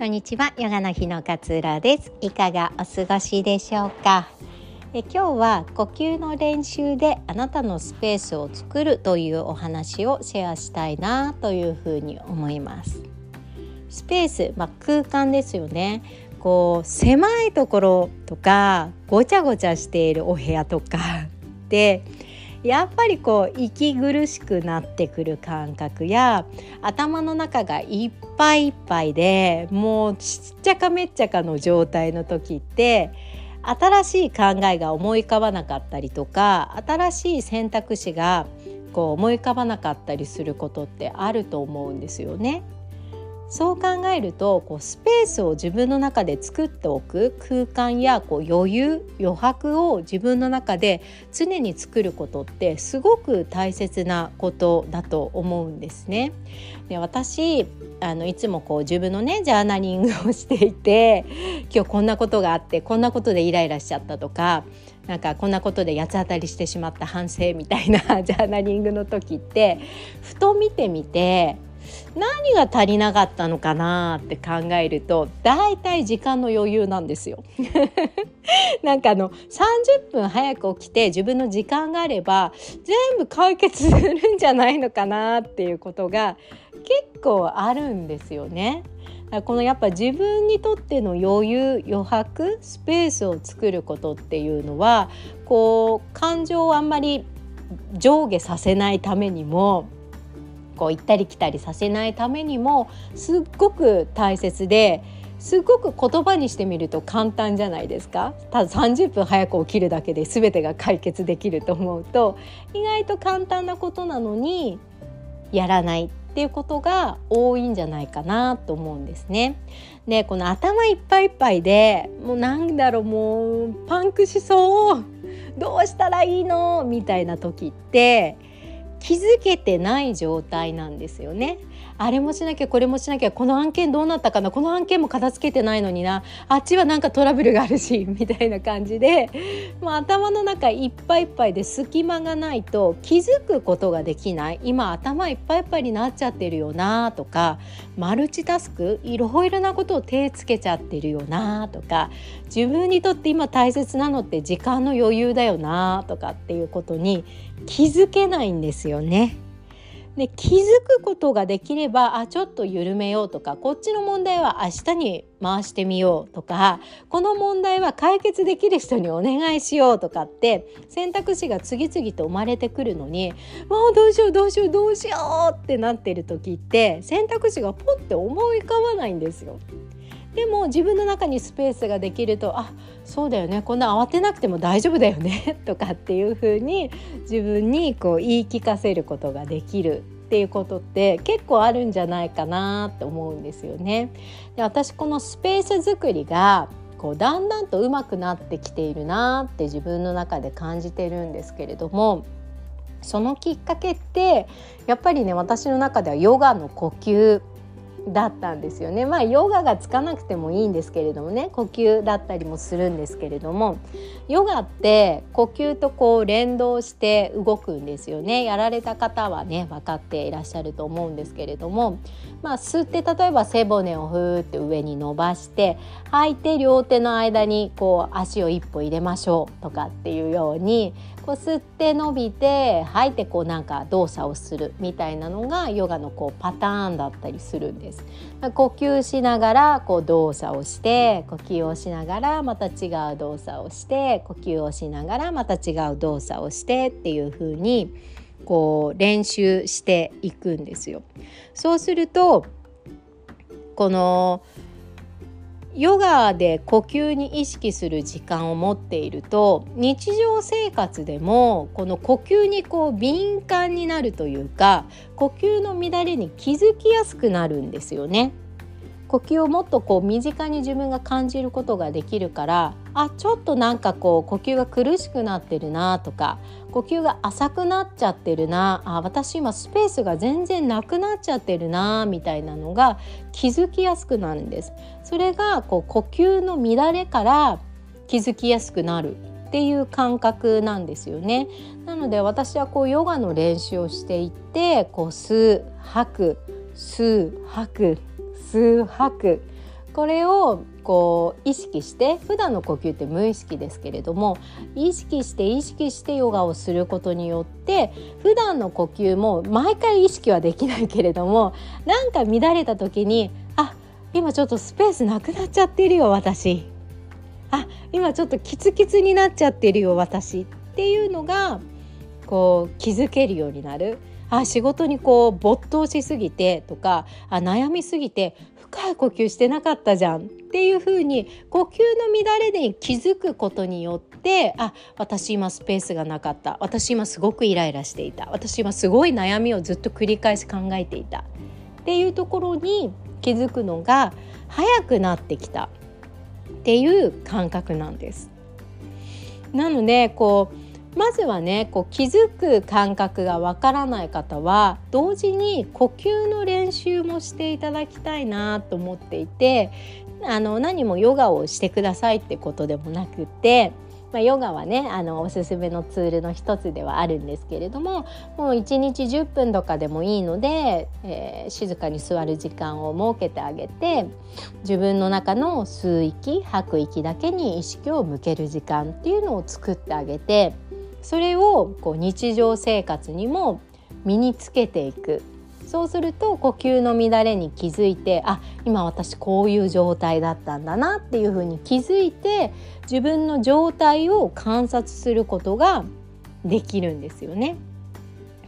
こんにちは、ヨガの日の勝浦です。いかがお過ごしでしょうか？え今日は呼吸の練習であなたのスペースを作るというお話をシェアしたいなというふうに思います。スペース、まあ、空間ですよね。こう狭いところとかごちゃごちゃしているお部屋とか でやっぱりこう息苦しくなってくる感覚や頭の中がいっぱいいっぱいでもうちっちゃかめっちゃかの状態の時って新しい考えが思い浮かばなかったりとか新しい選択肢がこう思い浮かばなかったりすることってあると思うんですよね。そう考えるとこうスペースを自分の中で作っておく空間やこう余裕余白を自分の中で常に作ることってすごく大切なことだと思うんですね。で私あのいつもこう自分のねジャーナリングをしていて今日こんなことがあってこんなことでイライラしちゃったとかなんかこんなことで八つ当たりしてしまった反省みたいな ジャーナリングの時ってふと見てみて何が足りなかったのかなって考えるとだいたい時間の余裕なんですよ。なんかあの30分早く起きて自分の時間があれば全部解決するんじゃないのかなっていうことが結構あるんですよね。このやっぱ自分にとっての余裕余白スペースを作ることっていうのはこう感情をあんまり上下させないためにもこう行ったり来たりさせないためにもすっごく大切ですっごく言葉にしてみると簡単じゃないですか。ただ30分早く起きるだけで全てが解決できると思うと意外と簡単なことなのにやらないっていうことが多いんじゃないかなと思うんですね。でこの頭いっぱいいっぱいでもうなんだろうもうパンクしそう。どうしたらいいの？みたいな時って気づけてない状態なんですよね。あれもしなきゃこれもしなきゃこの案件どうなったかな？この案件も片付けてないのにな。あっちはなんかトラブルがあるし みたいな感じで、まあ、頭の中いっぱいいっぱいで隙間がないと気づくことができない。今頭いっぱいいっぱいになっちゃってるよなとかマルチタスクいろいろなことを手つけちゃってるよなとか自分にとって今大切なのって時間の余裕だよなとかっていうことに気づけないんですよね。で気づくことができればあちょっと緩めようとかこっちの問題は明日に回してみようとかこの問題は解決できる人にお願いしようとかって選択肢が次々と生まれてくるのにもうどうしようどうしようどうしようってなってる時って選択肢がポッて思い浮かばないんですよ。でも自分の中にスペースができるとあそうだよねこんな慌てなくても大丈夫だよね とかっていう風に自分にこう言い聞かせることができるっていうことって結構あるんじゃないかなって思うんですよね。で私このスペース作りがこうだんだんと上手くなってきているなって自分の中で感じてるんですけれどもそのきっかけってやっぱりね私の中ではヨガの呼吸だったんですよね。まあヨガがつかなくてもいいんですけれどもね呼吸だったりもするんですけれどもヨガって呼吸とこう連動して動くんですよね。やられた方はね分かっていらっしゃると思うんですけれどもまあ吸って例えば背骨をふーって上に伸ばして吐いて両手の間にこう足を一歩入れましょうとかっていうようにこう吸って伸びて吐いてこうなんか動作をするみたいなのがヨガのこうパターンだったりするんですです。呼吸しながらこう動作をして呼吸をしながらまた違う動作をして呼吸をしながらまた違う動作をしてっていう風にこう練習していくんですよ。そうするとこのヨガで呼吸に意識する時間を持っていると日常生活でもこの呼吸にこう敏感になるというか呼吸の乱れに気づきやすくなるんですよね。呼吸をもっとこう身近に自分が感じることができるからあちょっとなんかこう呼吸が苦しくなってるなとか呼吸が浅くなっちゃってるなあ私今スペースが全然なくなっちゃってるなみたいなのが気づきやすくなるんです。それがこう呼吸の乱れから気づきやすくなるっていう感覚なんですよね。なので私はこうヨガの練習をしていってこう吸う吐く吸う吐く吸う吐くこれをこう意識して普段の呼吸って無意識ですけれども意識して意識してヨガをすることによって普段の呼吸も毎回意識はできないけれどもなんか乱れた時にあ今ちょっとスペースなくなっちゃってるよ私。あ今ちょっとキツキツになっちゃってるよ私。っていうのがこう気づけるようになる。あ仕事にこう没頭しすぎてとかあ悩みすぎて深い呼吸してなかったじゃんっていう風に呼吸の乱れに気づくことによってあ私今スペースがなかった。私今すごくイライラしていた。私今すごい悩みをずっと繰り返し考えていた。っていうところに気づくのが早くなってきたっていう感覚なんです。なのでこうまずはねこう気づく感覚がわからない方は同時に呼吸の練習もしていただきたいなと思っていてあの何もヨガをしてくださいってことでもなくて。まあ、ヨガはねあのおすすめのツールの一つではあるんですけれどももう1日10分とかでもいいので、えー、静かに座る時間を設けてあげて自分の中の吸う息吐く息だけに意識を向ける時間っていうのを作ってあげてそれをこう日常生活にも身につけていくそうすると呼吸の乱れに気づいてあ今私こういう状態だったんだなっていうふうに気づいて自分の状態を観察することができるんですよね。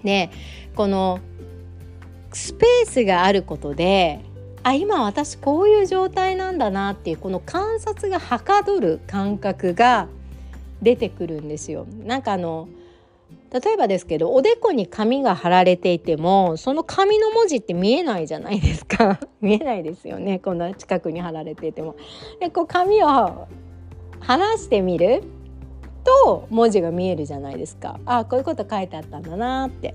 でこのスペースがあることであ今私こういう状態なんだなっていうこの観察がはかどる感覚が出てくるんですよ。なんかあの例えばですけどおでこに紙が貼られていてもその紙の文字って見えないじゃないですか 見えないですよねこんな近くに貼られていても。でこう紙を離してみると文字が見えるじゃないですかあこういうこと書いてあったんだなって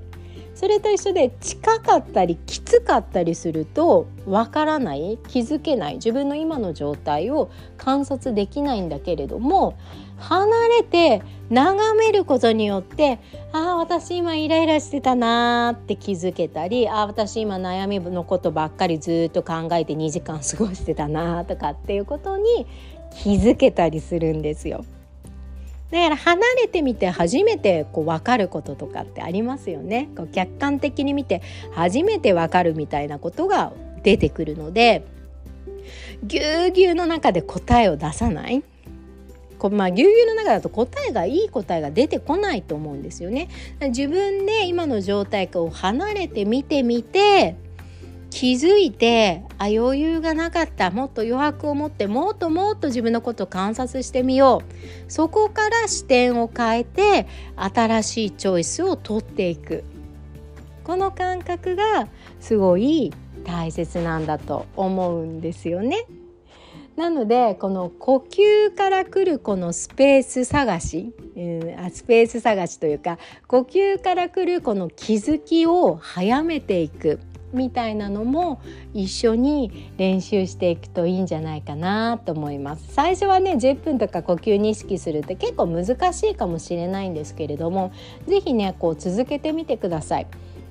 それと一緒で近かったりきつかったりするとわからない気づけない自分の今の状態を観察できないんだけれども離れて眺めることによってああ私今イライラしてたなーって気づけたりああ私今悩みのことばっかりずっと考えて2時間過ごしてたなとかっていうことに気づけたりするんですよ。だから離れてみて初めてこう分かることとかってありますよね。こう客観的に見て初めて分かるみたいなことが出てくるのでぎゅうぎゅうの中で答えを出さない。こまあ、ぎゅうぎゅうの中だと答えがいい答えが出てこないと思うんですよね。自分で今の状態かを離れて見てみて気づいてあ余裕がなかったもっと余白を持ってもっともっと自分のことを観察してみようそこから視点を変えて新しいチョイスを取っていくこの感覚がすごい大切なんだと思うんですよね。なのでこの呼吸からくるこのスペース探し、うん、スペース探しというか呼吸からくるこの気づきを早めていくみたいなのも一緒に練習していくといいんじゃないかなと思います最初はね10分とか呼吸に意識するって結構難しいかもしれないんですけれども是非ねこう続けてみてください。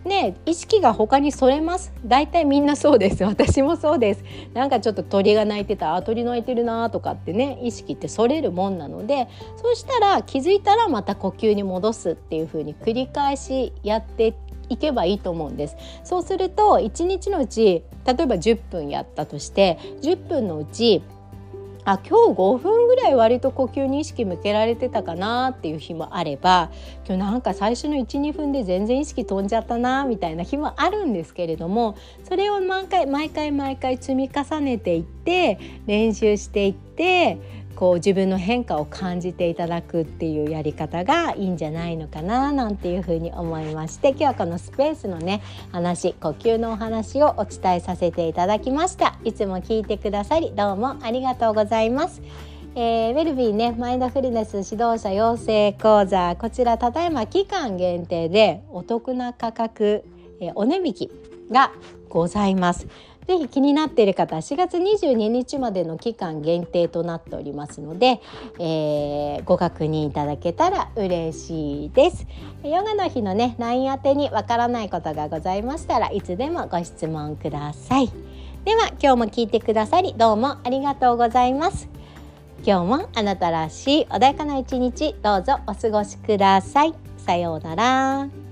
ね、意識が他にそれます。大体みんなそうです。私もそうです。なんかちょっと鳥が鳴いてた。あ鳥鳴いてるなとかってね意識ってそれるもんなのでそうしたら気づいたらまた呼吸に戻すっていう風に繰り返しやっていけばいいと思うんです。そうすると1日のうち例えば10分やったとして10分のうちあ今日5分ぐらい割と呼吸に意識向けられてたかなっていう日もあれば今日なんか最初の12分で全然意識飛んじゃったなみたいな日もあるんですけれどもそれを毎回毎回毎回積み重ねていって練習していってこう自分の変化を感じていただくっていうやり方がいいんじゃないのかななんていうふうに思いまして今日はこのスペースのね話呼吸のお話をお伝えさせていただきましたいつも聞いてくださりどうもありがとうございます。えー、ウェルビーねマインドフルネス指導者養成講座こちらただいま期間限定でお得な価格、えー、お値引きがございます。ぜひ気になっている方4月22日までの期間限定となっておりますので、えー、ご確認いただけたら嬉しいです。ヨガの日のね LINE 宛てにわからないことがございましたらいつでもご質問ください。では今日も聞いてくださりどうもありがとうございます今日もあなたらしい穏やかな一日どうぞお過ごしくださいさようなら